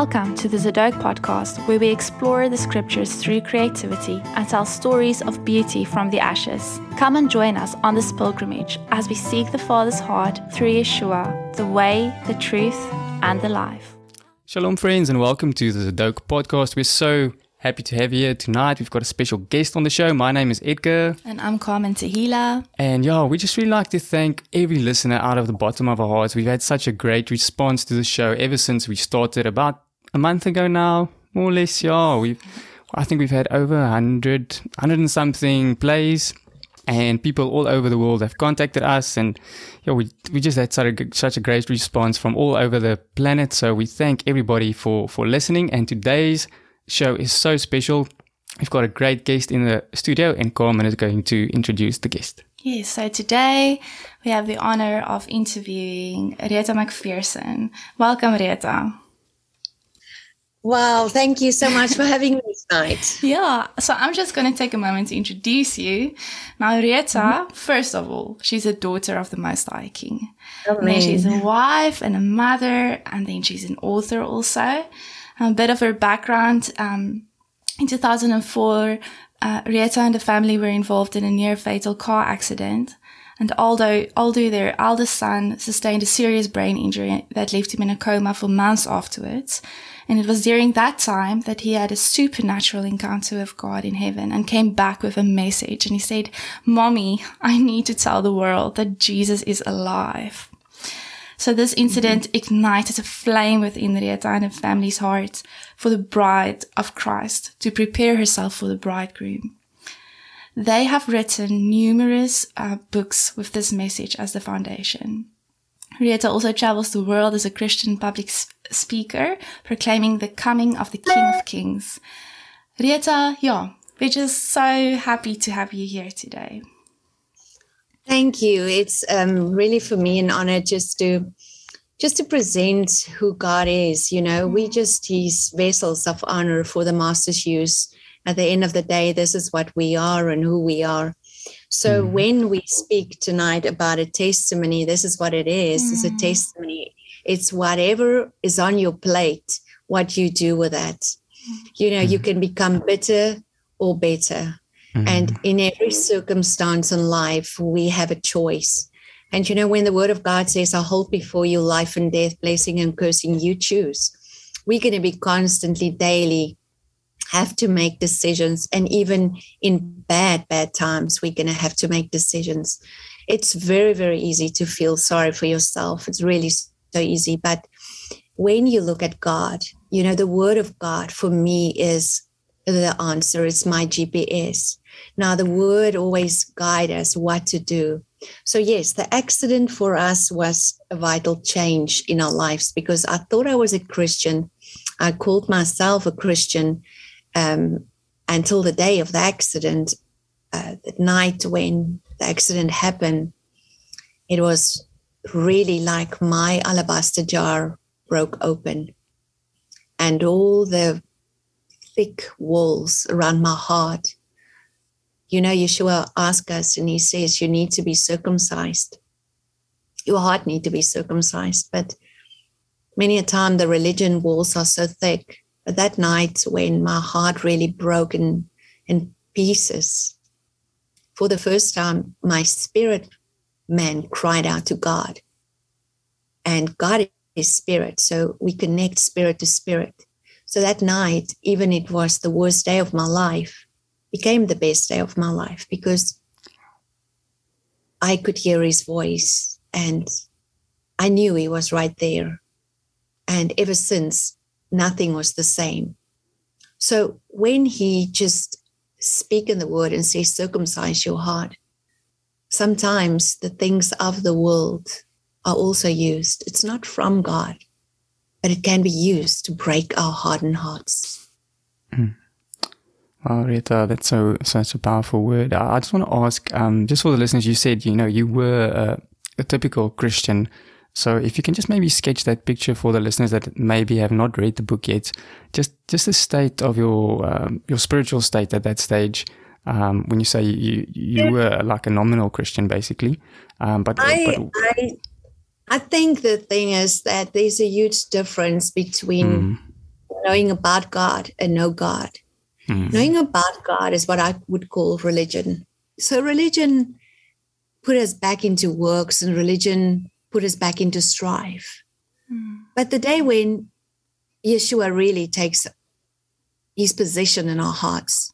Welcome to the Zadok podcast, where we explore the scriptures through creativity and tell stories of beauty from the ashes. Come and join us on this pilgrimage as we seek the Father's heart through Yeshua, the way, the truth, and the life. Shalom, friends, and welcome to the Zadok podcast. We're so happy to have you here tonight. We've got a special guest on the show. My name is Edgar. And I'm Carmen Tahila. And yeah, we just really like to thank every listener out of the bottom of our hearts. We've had such a great response to the show ever since we started about a month ago now, more or less. Yeah, we've, I think we've had over 100, 100 and something plays. And people all over the world have contacted us, and yeah, we we just had such a such a great response from all over the planet. So we thank everybody for for listening. And today's show is so special. We've got a great guest in the studio, and Carmen is going to introduce the guest. Yes, so today we have the honor of interviewing Retah McPherson. Welcome, Retah. Wow, thank you so much for having me tonight. Yeah, so I'm just going to take a moment to introduce you. Now, Retah, mm-hmm. first of all, she's a daughter of the Most High King. And then she's a wife and a mother, and then she's an author also. A bit of her background. Um, in 2004, uh, Retah and the family were involved in a near fatal car accident. And Aldo, Aldo their eldest son sustained a serious brain injury that left him in a coma for months afterwards, and it was during that time that he had a supernatural encounter with God in heaven and came back with a message. And he said, Mommy, I need to tell the world that Jesus is alive. So this incident mm-hmm. ignited a flame within Retah and her family's heart for the bride of Christ to prepare herself for the bridegroom. They have written numerous uh, books with this message as the foundation. Retah also travels the world as a Christian public speaker, proclaiming the coming of the King of Kings. Retah, yeah, we're just so happy to have you here today. Thank you. It's um, really for me an honor just to just to present who God is. You know, we mm-hmm. just He's vessels of honor for the Master's use. At the end of the day, this is what we are and who we are. So mm. when we speak tonight about a testimony, this is what it is. Mm. It's a mm-hmm. testimony. It's whatever is on your plate, what you do with that. You know, mm. you can become bitter or better. Mm-hmm. And in every circumstance in life, we have a choice. And you know, when the word of God says, I hold before you life and death, blessing and cursing, you choose. We're going to be constantly, daily, have to make decisions. And even in bad, bad times, we're going to have to make decisions. It's very, very easy to feel sorry for yourself. It's really so easy. But when you look at God, you know, the word of God for me is the answer. It's my GPS. Now, the word always guide us what to do. So, yes, the accident for us was a vital change in our lives because I thought I was a Christian. I called myself a Christian um, until the day of the accident. Uh, the night when the accident happened, it was really like my alabaster jar broke open and all the thick walls around my heart you know, Yeshua asks us and he says, you need to be circumcised. Your heart need to be circumcised. But many a time the religion walls are so thick. That night when my heart really broke in, in pieces, for the first time, my spirit man cried out to God. And God is spirit. So we connect spirit to spirit. So that night, even it was the worst day of my life, became the best day of my life because I could hear his voice and I knew he was right there. And ever since, nothing was the same. So when he just speak in the word and say, circumcise your heart, sometimes the things of the world are also used. It's not from God, but it can be used to break our hardened hearts. Mm. Wow, Retah, that's so such a powerful word. I just want to ask, um, just for the listeners, you said you know you were a, a, typical Christian. So if you can just maybe sketch that picture for the listeners that maybe have not read the book yet, just just the state of your um, your spiritual state at that stage. Um, when you say you you were like a nominal Christian, basically, um, but, I, but I I think the thing is that there's a huge difference between. Mm knowing about God and know God. Mm. Knowing about God is what I would call religion. So religion put us back into works and religion put us back into strife. Mm. But the day when Yeshua really takes his position in our hearts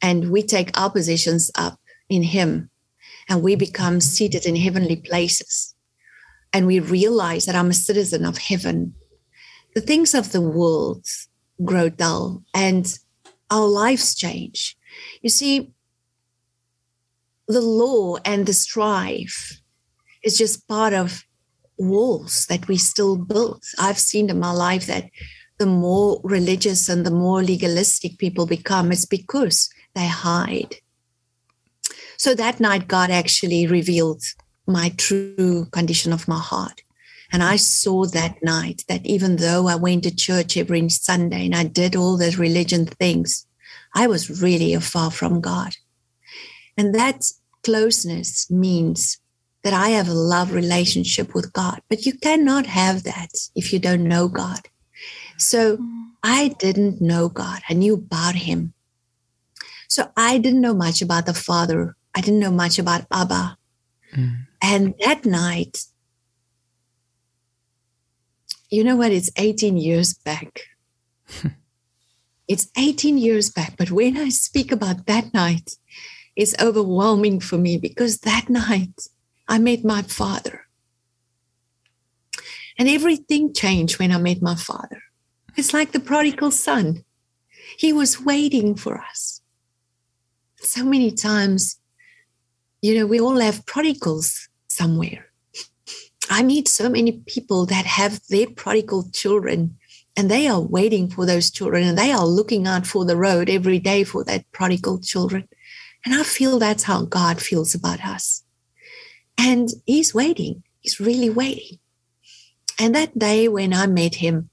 and we take our positions up in him and we become seated in heavenly places and we realize that I'm a citizen of heaven, the things of the world grow dull and our lives change. You see, the law and the strife is just part of walls that we still build. I've seen in my life that the more religious and the more legalistic people become, it's because they hide. So that night, God actually revealed my true condition of my heart. And I saw that night that even though I went to church every Sunday and I did all those religion things, I was really far from God. And that closeness means that I have a love relationship with God. But you cannot have that if you don't know God. So I didn't know God. I knew about him. So I didn't know much about the Father. I didn't know much about Abba. Mm. And that night, you know what? It's 18 years back. it's 18 years back. But when I speak about that night, it's overwhelming for me because that night I met my father. And everything changed when I met my father. It's like the prodigal son. He was waiting for us. So many times, you know, we all have prodigals somewhere. I meet so many people that have their prodigal children and they are waiting for those children and they are looking out for the road every day for that prodigal children. And I feel that's how God feels about us. And He's waiting, He's really waiting. And that day when I met Him,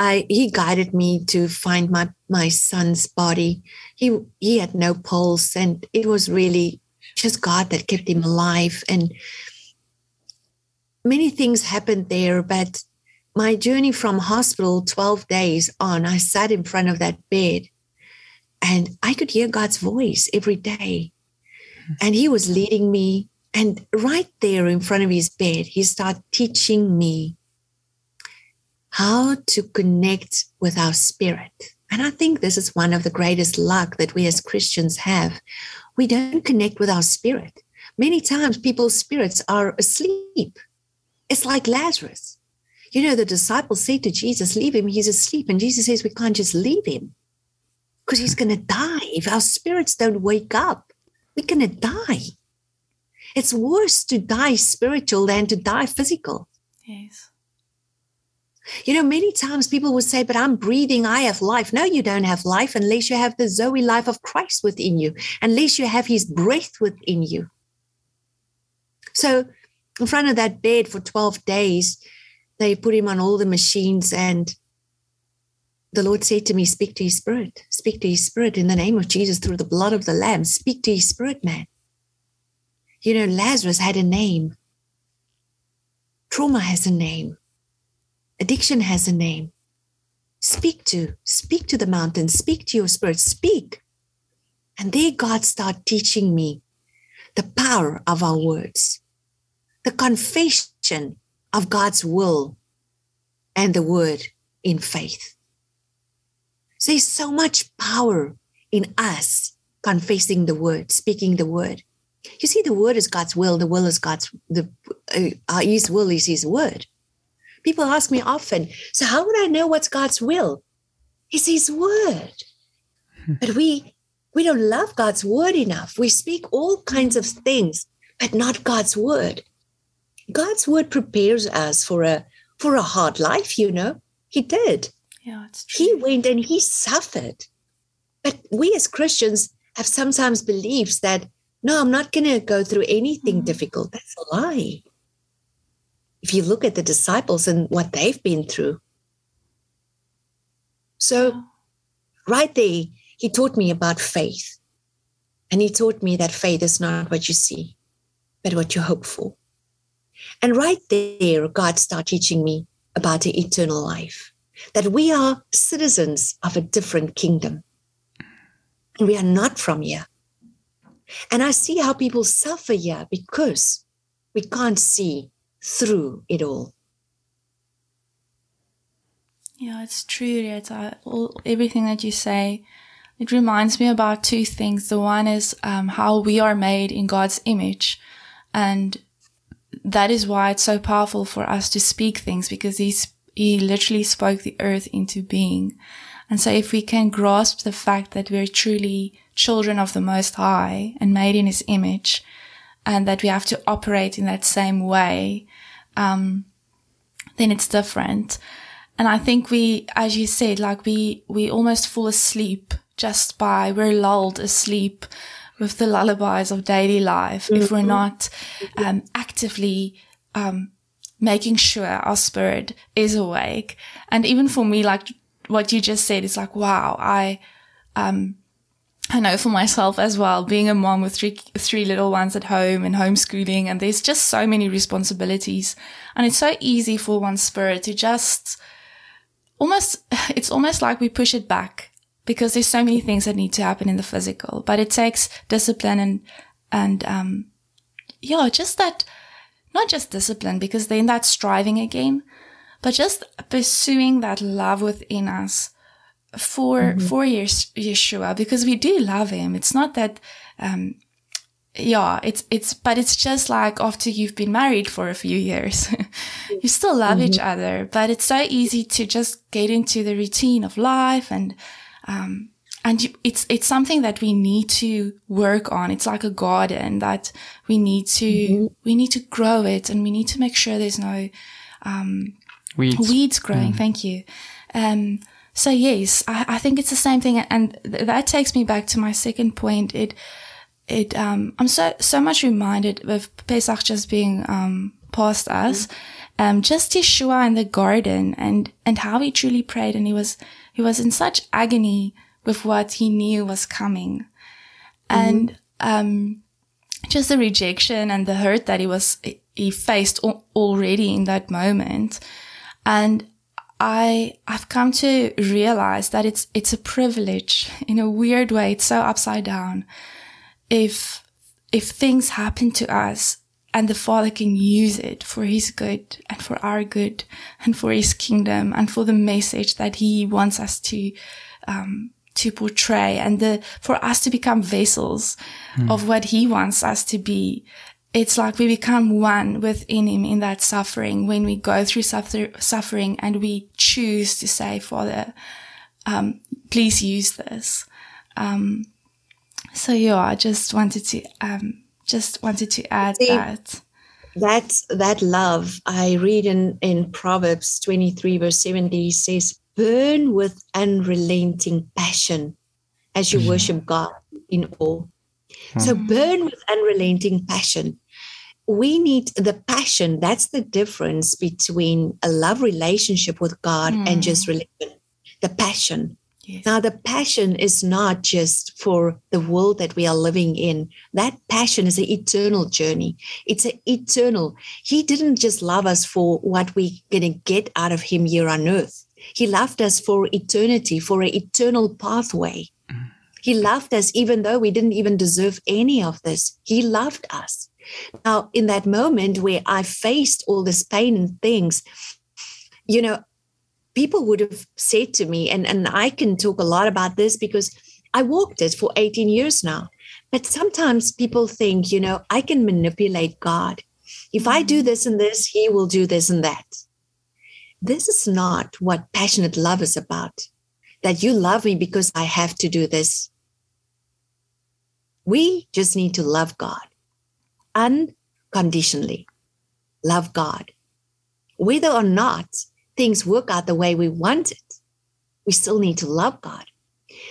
I, he guided me to find my, my son's body. He, he had no pulse, and it was really just God that kept him alive. And many things happened there. But my journey from hospital, 12 days on, I sat in front of that bed and I could hear God's voice every day. And He was leading me. And right there in front of His bed, He started teaching me how to connect with our spirit. And I think this is one of the greatest luck that we as Christians have we don't connect with our spirit. Many times people's spirits are asleep. It's like Lazarus. You know, the disciples say to Jesus, Leave him, he's asleep. And Jesus says, We can't just leave him because he's going to die. If our spirits don't wake up, we're going to die. It's worse to die spiritual than to die physical. Yes. You know, many times people will say, but I'm breathing, I have life. No, you don't have life unless you have the Zoe life of Christ within you, unless you have his breath within you. So, in front of that bed for 12 days, they put him on all the machines. And the Lord said to me, Speak to his spirit, speak to his spirit in the name of Jesus through the blood of the Lamb. Speak to his spirit, man. You know, Lazarus had a name, trauma has a name. Addiction has a name. Speak to, speak to the mountain, speak to your spirit, speak. And there God start teaching me the power of our words, the confession of God's will and the word in faith. There's so much power in us confessing the word, speaking the word. You see, the word is God's will. The will is God's. The uh, His will is His word. People ask me often, so how would I know what's God's will? It's his word. Hmm. but we we don't love God's word enough. We speak all kinds of things, but not God's word. God's word prepares us for a for a hard life, you know. He did. Yeah, it's true. He went and he suffered. But we as Christians have sometimes beliefs that no, I'm not going to go through anything mm-hmm. difficult. That's a lie if you look at the disciples and what they've been through. So, right there, he taught me about faith. And he taught me that faith is not what you see, but what you hope for. And right there, God started teaching me about the eternal life. That we are citizens of a different kingdom. And we are not from here. And I see how people suffer here because we can't see through it all. Yeah, it's true, Retah. All, everything that you say, it reminds me about two things. The one is um, how we are made in God's image. And that is why it's so powerful for us to speak things because he's, he literally spoke the earth into being. And so if we can grasp the fact that we're truly children of the Most High and made in His image, and that we have to operate in that same way, um, then it's different. And I think we, as you said, like we, we almost fall asleep just by, we're lulled asleep with the lullabies of daily life mm-hmm. if we're mm-hmm. not um, actively um, making sure our spirit is awake. And even for me, like what you just said, is like, wow, I, um, I know for myself as well, being a mom with three, three little ones at home and homeschooling, and there's just so many responsibilities. And it's so easy for one spirit to just almost, it's almost like we push it back because there's so many things that need to happen in the physical, but it takes discipline and, and, um, yeah, just that, not just discipline because then that's striving again, but just pursuing that love within us for mm-hmm. for Yeshua because we do love him. It's not that um yeah, it's it's but it's just like after you've been married for a few years. you still love mm-hmm. each other, but it's so easy to just get into the routine of life and um and it's it's something that we need to work on. It's like a garden that we need to mm-hmm. we need to grow it and we need to make sure there's no um weeds, weeds growing. Mm. Thank you. Um so yes, I, I think it's the same thing. And th- that takes me back to my second point. It, it, um, I'm so, so much reminded of Pesach just being, um, past us. Mm-hmm. Um, just Yeshua in the garden and, and how he truly prayed. And he was, he was in such agony with what he knew was coming. Mm-hmm. And, um, just the rejection and the hurt that he was, he faced already in that moment. And I, I've come to realize that it's, it's a privilege in a weird way. It's so upside down. If, if things happen to us and the Father can use it for His good and for our good and for His kingdom and for the message that He wants us to, um, to portray and the, for us to become vessels mm. of what He wants us to be it's like we become one within him in that suffering when we go through suffer- suffering and we choose to say, Father, um, please use this. Um, so yeah, I just wanted to, um, just wanted to add See, that. That, that love I read in, in Proverbs 23 verse 70 says, burn with unrelenting passion as you mm. worship God in all so hmm. burn with unrelenting passion. We need the passion. That's the difference between a love relationship with God mm. and just hmm. religion. The passion. Yes. Now, the passion is not just for the world that we are living in. That passion is an eternal journey. It's an eternal. He didn't just love us for what we're going to get out of Him here on earth. He loved us for eternity, for an eternal pathway. He loved us even though we didn't even deserve any of this. He loved us. Now, in that moment where I faced all this pain and things, you know, people would have said to me, and, and I can talk a lot about this because I walked it for 18 years now. But sometimes people think, you know, I can manipulate God. If I do mm-hmm. this and this, he will do this and that. This is not what passionate love is about that you love me because I have to do this. We just need to love God unconditionally. Love God. Whether or not things work out the way we want it, we still need to love God.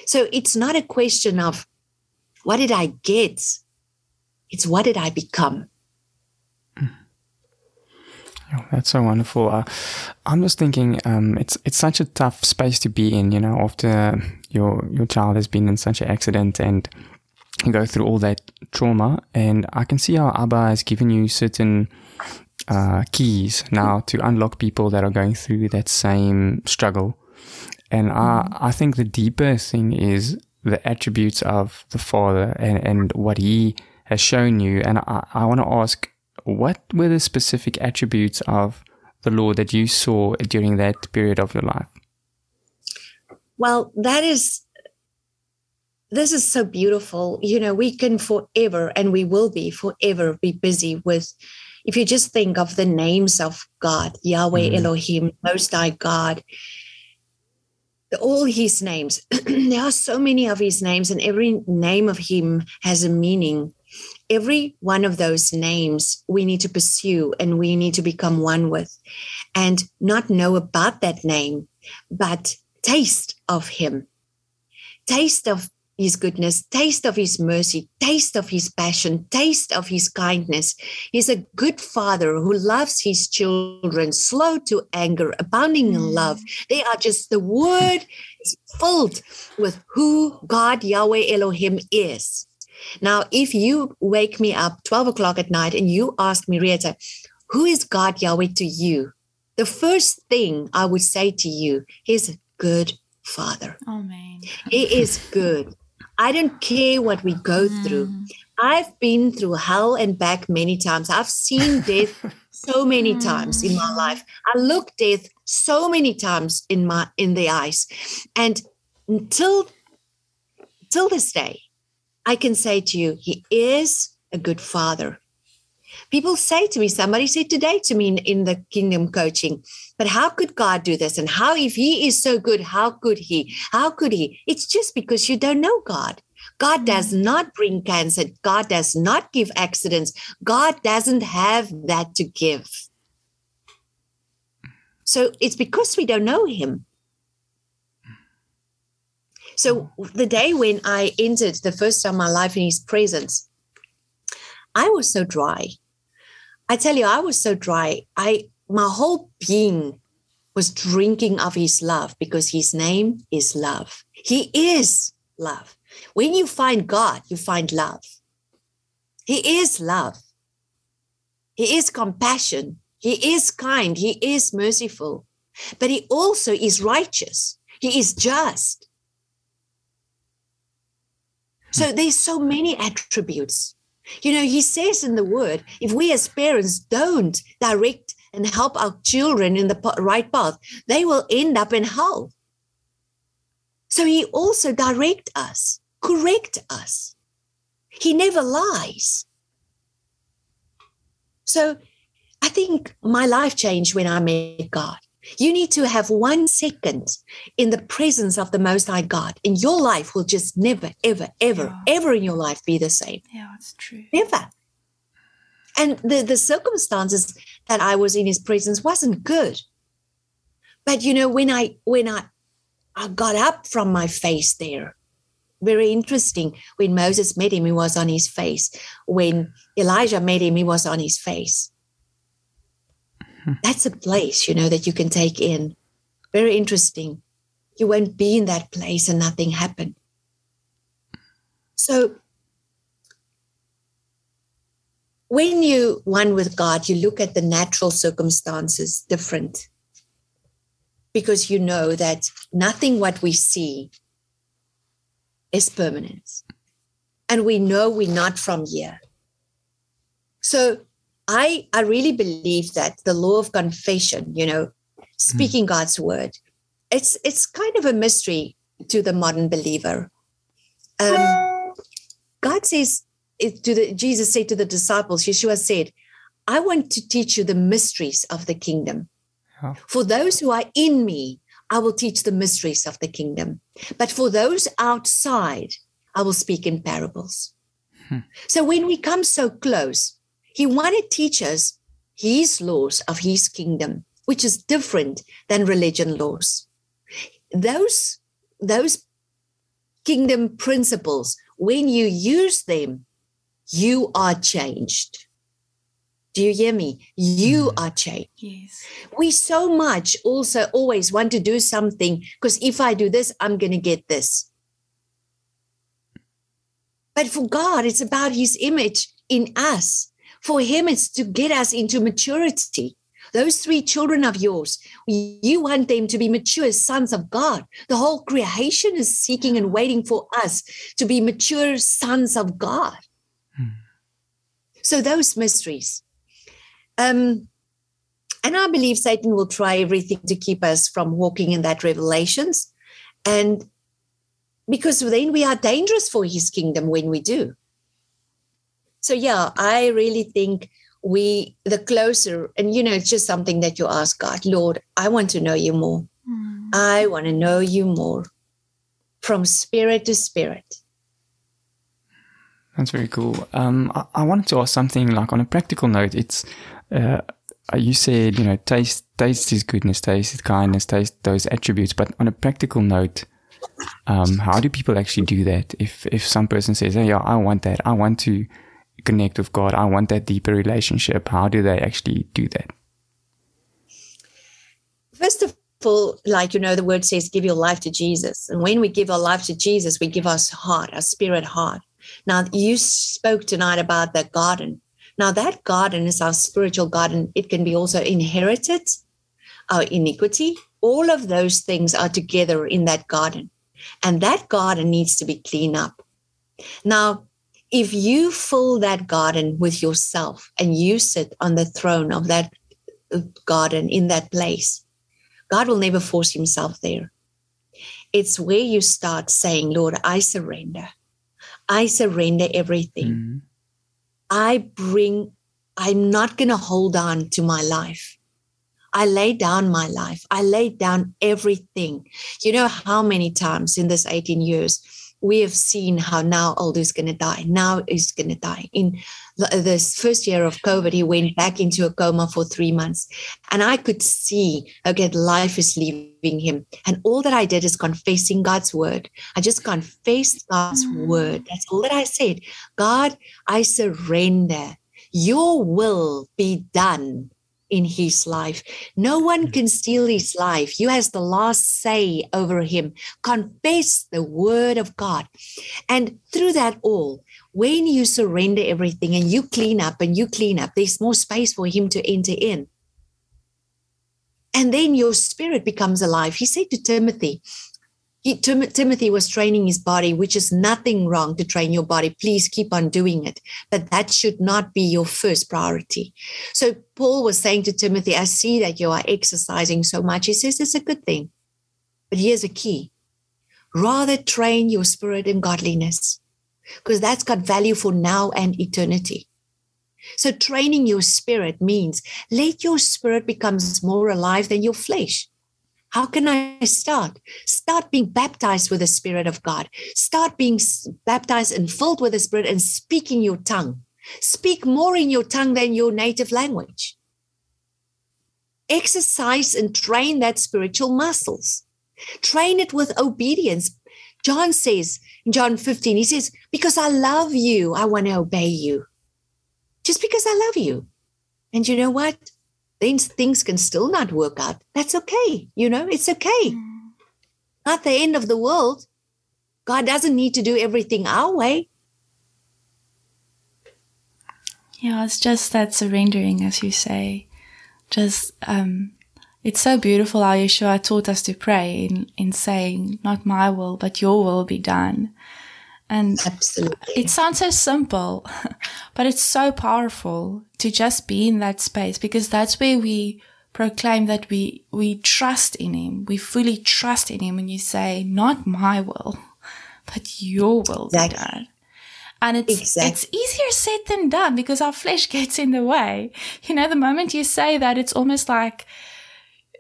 So it's not a question of what did I get? It's what did I become? Oh, that's so wonderful. Uh, I'm just thinking, um, it's it's such a tough space to be in, you know, after your your child has been in such an accident, and go through all that trauma. And I can see how Abba has given you certain uh, keys now to unlock people that are going through that same struggle. And I, I think the deeper thing is the attributes of the Father and, and what He has shown you. And I, I want to ask, what were the specific attributes of the Lord that you saw during that period of your life? Well, that is this is so beautiful. You know, we can forever and we will be forever be busy with if you just think of the names of God, Yahweh, mm. Elohim, Most High God, all his names. there are so many of his names, and every name of him has a meaning. Every one of those names we need to pursue and we need to become one with, and not know about that name, but taste of him, taste of his goodness, taste of his mercy, taste of his passion, taste of his kindness. He's a good father who loves his children, slow to anger, abounding in mm. love. They are just the word is filled with who God Yahweh Elohim is. Now, if you wake me up 12 o'clock at night and you ask me, Retah, who is God Yahweh to you? The first thing I would say to you is good father. Amen. He is good. I don't care what we go mm. through. I've been through hell and back many times. I've seen death so many times in my life. I looked death so many times in my in the eyes. And until till this day, I can say to you, he is a good father. People say to me, somebody said today to me in, in the kingdom coaching, but how could God do this? And how, if He is so good, how could He? How could He? It's just because you don't know God. God does mm. not bring cancer. God does not give accidents. God doesn't have that to give. So it's because we don't know Him. So the day when I entered the first time my life in His presence, I was so dry. I tell you, I was so dry. I my whole being was drinking of his love because his name is love. He is love. When you find God, you find love. He is love. He is compassion. He is kind. He is merciful. But he also is righteous. He is just. So there's so many attributes. You know, he says in the word, if we as parents don't direct and help our children in the right path, they will end up in hell. So he also direct us, correct us. He never lies. So I think my life changed when I met God. You need to have one second in the presence of the Most High God, and your life will just never, ever, ever, yeah. ever in your life be the same. Yeah, that's true. Never. And the, the circumstances that I was in his presence wasn't good. But you know, when I when I I got up from my face there, very interesting. When Moses met him, he was on his face. When Elijah met him, he was on his face. Hmm. That's a place, you know, that you can take in. Very interesting. You won't be in that place and nothing happened. So when you one with God, you look at the natural circumstances different because you know that nothing what we see is permanent. And we know we're not from here. So I I really believe that the law of confession, you know, speaking mm. God's word, it's it's kind of a mystery to the modern believer. Um, God says to the Jesus said to the disciples, Yeshua said, I want to teach you the mysteries of the kingdom. For those who are in me, I will teach the mysteries of the kingdom. But for those outside, I will speak in parables. Hmm. So when we come so close, he wanted to teach us his laws of his kingdom, which is different than religion laws. Those, those kingdom principles, when you use them, you are changed. Do you hear me? You mm. are changed. Yes. We so much also always want to do something because if I do this, I'm going to get this. But for God, it's about his image in us. For him, it's to get us into maturity. Those three children of yours, you want them to be mature sons of God. The whole creation is seeking and waiting for us to be mature sons of God. Hmm. So, those mysteries. Um, and I believe Satan will try everything to keep us from walking in that revelations. And because then we are dangerous for his kingdom when we do. So, yeah, I really think we, the closer, and you know, it's just something that you ask God, Lord, I want to know you more. Mm. I want to know you more from spirit to spirit. That's very cool. Um, I, I, wanted to ask something like on a practical note. It's uh, you said you know taste taste his goodness, taste his kindness, taste those attributes. But on a practical note, um, how do people actually do that? If if some person says, "Hey, yeah, I want that. I want to connect with God. I want that deeper relationship." How do they actually do that? First of all, like you know, the word says, "Give your life to Jesus." And when we give our life to Jesus, we give our heart, our spirit heart. Now, you spoke tonight about the garden. Now, that garden is our spiritual garden. It can be also inherited, our iniquity. All of those things are together in that garden. And that garden needs to be cleaned up. Now, if you fill that garden with yourself and you sit on the throne of that uh, garden in that place, God will never force himself there. It's where you start saying, Lord, I surrender. I surrender everything. Mm-hmm. I bring, I'm not going to hold on to my life. I lay down my life. I lay down everything. You know how many times in this 18 years we have seen how now Aldo is going to die. Now he's going to die. In this first year of COVID, he went back into a coma for three months. And I could see, okay, life is leaving him. And all that I did is confessing God's word. I just confessed God's mm. word. That's all that I said. God, I surrender. Your will be done in his life. No one mm. can steal his life. You has the last say over him. Confess the word of God. And through that all, when you surrender everything and you clean up and you clean up, there's more space for him to enter in. And then your spirit becomes alive. He said to Timothy, he, Tim, Timothy was training his body, which is nothing wrong to train your body. Please keep on doing it. But that should not be your first priority. So Paul was saying to Timothy, I see that you are exercising so much. He says it's a good thing. But here's a key rather train your spirit in godliness because that's got value for now and eternity. So training your spirit means let your spirit becomes more alive than your flesh. How can I start? Start being baptized with the Spirit of God. Start being baptized and filled with the Spirit and speaking your tongue. Speak more in your tongue than your native language. Exercise and train that spiritual muscles. Train it with obedience. John says in John 15, he says, Because I love you, I want to obey you. Just because I love you. And you know what? Then things can still not work out. That's okay. You know, it's okay. Mm. Not the end of the world. God doesn't need to do everything our way. Yeah, it's just that surrendering, as you say. Just, um, it's so beautiful how Yeshua taught us to pray in, in saying, not my will, but your will be done. And Absolutely. it sounds so simple, but it's so powerful to just be in that space because that's where we proclaim that we, we trust in him. We fully trust in him when you say, not my will, but your will exactly. be done. And it's, exactly. it's easier said than done because our flesh gets in the way. You know, the moment you say that, it's almost like,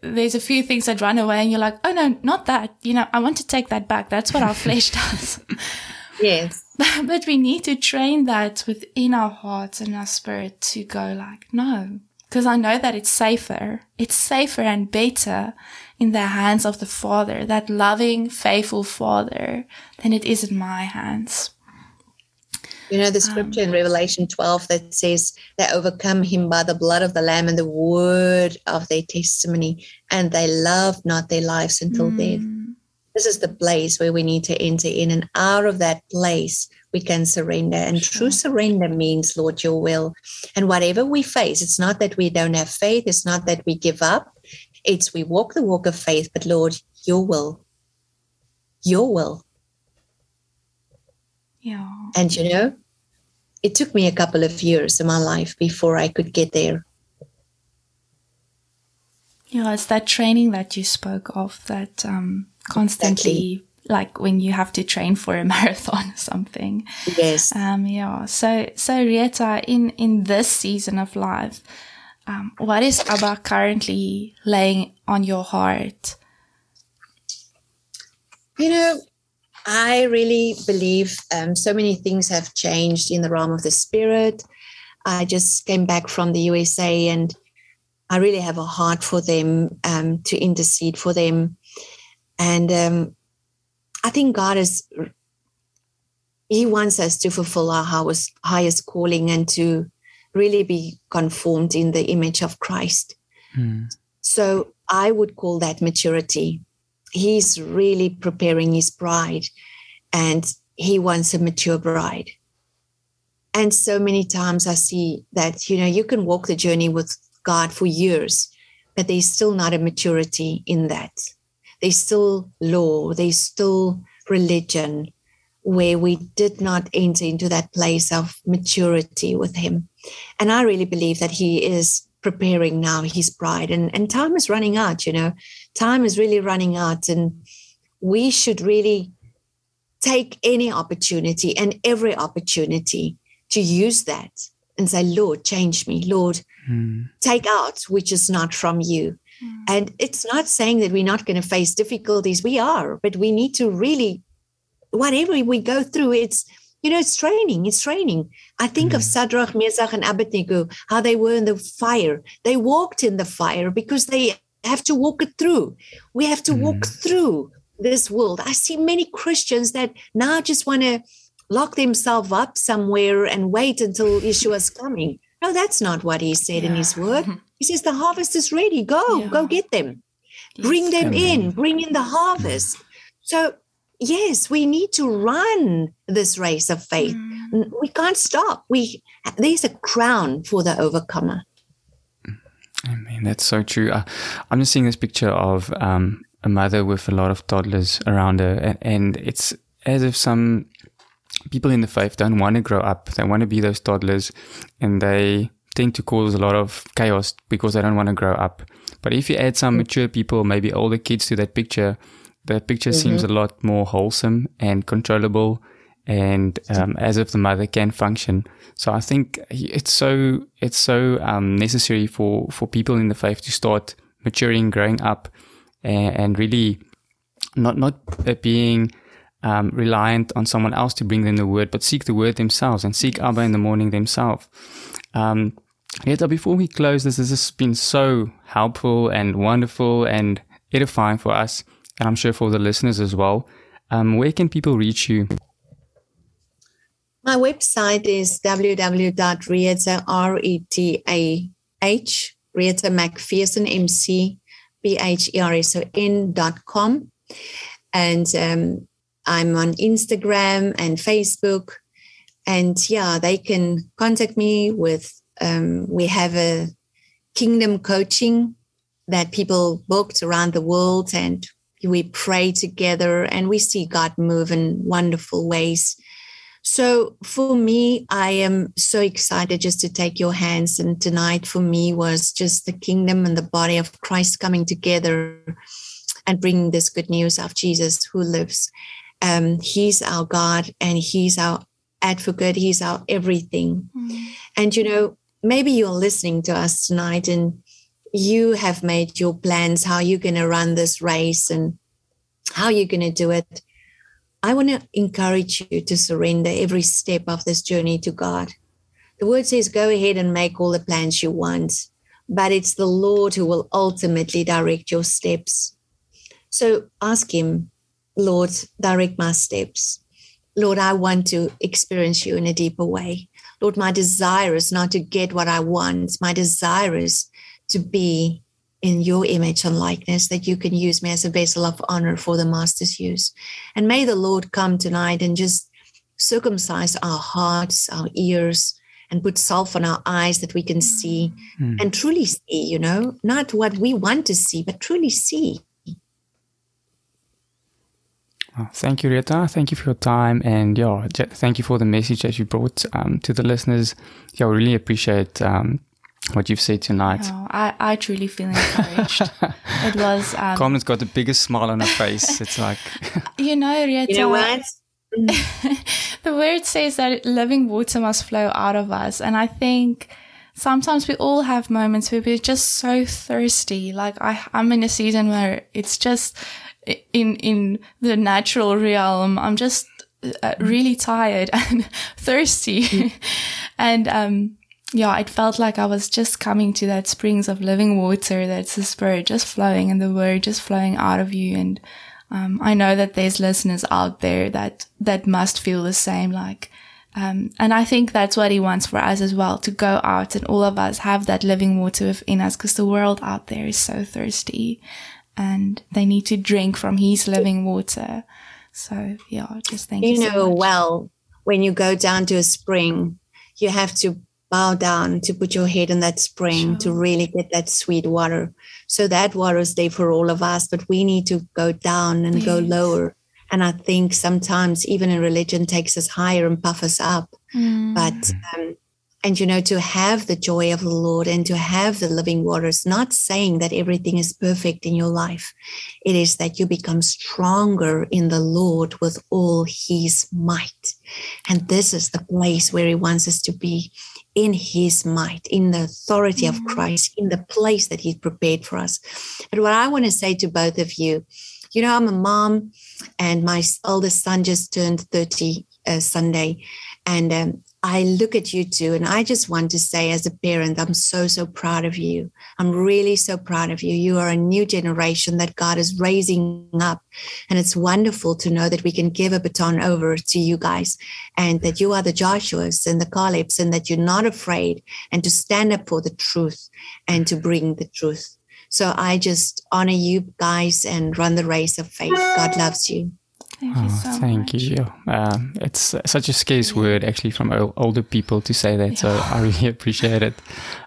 there's a few things that run away and you're like, oh no, not that. You know, I want to take that back. That's what our flesh does. Yes. But we need to train that within our hearts and our spirit to go like, no, because I know that it's safer. It's safer and better in the hands of the Father, that loving, faithful Father, than it is in my hands. You know, the scripture um, in Revelation 12 that says they overcome him by the blood of the Lamb and the word of their testimony, and they love not their lives until mm. death This is the place where we need to enter in. And out of that place, we can surrender. And sure. true surrender means, Lord, your will. And whatever we face, it's not that we don't have faith, it's not that we give up. It's we walk the walk of faith, but Lord, your will. Your will. Yeah. And you know, it took me a couple of years in my life before I could get there. Yeah, it's that training that you spoke of that um, constantly, exactly. like when you have to train for a marathon or something. Yes. Um, yeah. So, so Retah, in in this season of life, um, what is Abba currently laying on your heart? You know, I really believe um, so many things have changed in the realm of the spirit. I just came back from the USA and I really have a heart for them um, to intercede for them. And um, I think God is, He wants us to fulfill our highest, highest calling and to really be conformed in the image of Christ. Mm. So I would call that maturity. He's really preparing his bride and he wants a mature bride. And so many times I see that, you know, you can walk the journey with God for years, but there's still not a maturity in that. There's still law, there's still religion where we did not enter into that place of maturity with Him. And I really believe that He is preparing now His bride, and, and time is running out, you know, time is really running out. And we should really take any opportunity and every opportunity to use that and say, Lord, change me. Lord, mm. take out which is not from you. Mm. And it's not saying that we're not going to face difficulties. We are, but we need to really, whatever we go through, it's, you know, it's training. It's training. I think mm. of Shadrach, Meshach, and Abednego, how they were in the fire. They walked in the fire because they have to walk it through. We have to walk mm. through this world. I see many Christians that now just want to lock themselves up somewhere and wait until Yeshua's coming. No, that's not what he said yeah. in his word. He says, The harvest is ready. Go, yeah. go get them. Bring them in, bring in the harvest. So, yes, we need to run this race of faith. Mm. We can't stop. We there's a crown for the overcomer. I mean, that's so true. Uh, I'm just seeing this picture of um, a mother with a lot of toddlers around her, and, and it's as if some people in the faith don't want to grow up. They want to be those toddlers and they tend to cause a lot of chaos because they don't want to grow up. But if you add some mm-hmm. mature people, maybe older kids to that picture, the picture mm-hmm. seems a lot more wholesome and controllable and um, as if the mother can function. So I think it's so it's so um, necessary for for people in the faith to start maturing, growing up, and, and really not not being um, reliant on someone else to bring them the word, but seek the word themselves and seek Abba in the morning themselves. Um, Yet, before we close, this has been so helpful and wonderful and edifying for us, and I'm sure for the listeners as well. Um, where can people reach you? My website is www.retah, R-E-T-A-H, Retah McPherson, dot com. And um, I'm on Instagram and Facebook. And yeah, they can contact me with, um, we have a kingdom coaching that people booked around the world and we pray together and we see God move in wonderful ways. So for me, I am so excited just to take your hands. And tonight for me was just the kingdom and the body of Christ coming together and bringing this good news of Jesus who lives. Um, he's our God and He's our advocate. He's our everything. Mm. And, you know, maybe you're listening to us tonight and you have made your plans how you're going to run this race and how you're going to do it. I want to encourage you to surrender every step of this journey to God. The word says, go ahead and make all the plans you want, but it's the Lord who will ultimately direct your steps. So ask Him, Lord, direct my steps. Lord, I want to experience you in a deeper way. Lord, my desire is not to get what I want. My desire is to be in your image and likeness, that you can use me as a vessel of honor for the Master's use. And may the Lord come tonight and just circumcise our hearts, our ears, and put self on our eyes that we can see mm. and truly see, you know, not what we want to see, but truly see. Thank you, Retah. Thank you for your time. And yeah, thank you for the message that you brought um, to the listeners. Yeah, we really appreciate um, what you've said tonight. Oh, I, I truly feel encouraged. it was. Um, Carmen's got the biggest smile on her face. It's like. you know, Retah. You know what? the word says that living water must flow out of us. And I think sometimes we all have moments where we're just so thirsty. Like I, I'm in a season where it's just in, in the natural realm. I'm just uh, really tired and thirsty. and, um, yeah, it felt like I was just coming to that springs of living water. That's the spirit just flowing and the word just flowing out of you. And, um, I know that there's listeners out there that, that must feel the same, like, um, and I think that's what he wants for us as well, to go out and all of us have that living water within us because the world out there is so thirsty and they need to drink from his living water. So yeah, just thank you. You know, well, when you go down to a spring, you have to bow down to put your head in that spring sure. to really get that sweet water. So that water is there for all of us, but we need to go down and yes. go lower. And I think sometimes even in religion takes us higher and puff us up. Mm. But um, and you know to have the joy of the lord and to have the living waters not saying that everything is perfect in your life it is that you become stronger in the lord with all his might and this is the place where he wants us to be in his might, in the authority mm-hmm. of Christ, in the place that he's prepared for us. And what I want to say to both of you, you know, I'm a mom and my oldest son just turned 30 uh, Sunday. And um, I look at you two and I just want to say, as a parent, I'm so, so proud of you. I'm really so proud of you. You are a new generation that God is raising up. And it's wonderful to know that we can give a baton over to you guys and that you are the Joshuas and the Calebs and that you're not afraid and to stand up for the truth and to bring the truth. So I just honor you guys and run the race of faith. God loves you. Thank you oh, so thank much. you. Um, it's such a scarce word, actually, from older people to say that. Yeah. So I really appreciate it.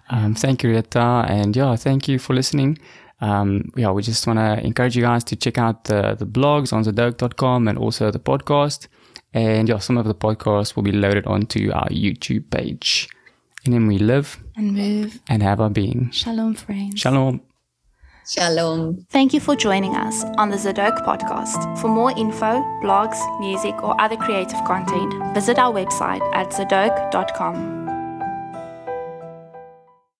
Um, thank you, Retah. And yeah, thank you for listening. Um, yeah, we just want to encourage you guys to check out the, the blogs on zadok.com and also the podcast. And yeah, some of the podcasts will be loaded onto our YouTube page. And Him we live and move and have our being. Shalom, friends. Shalom. Shalom. Thank you for joining us on the Zadok podcast. For more info, blogs, music, or other creative content, visit our website at zadok.com.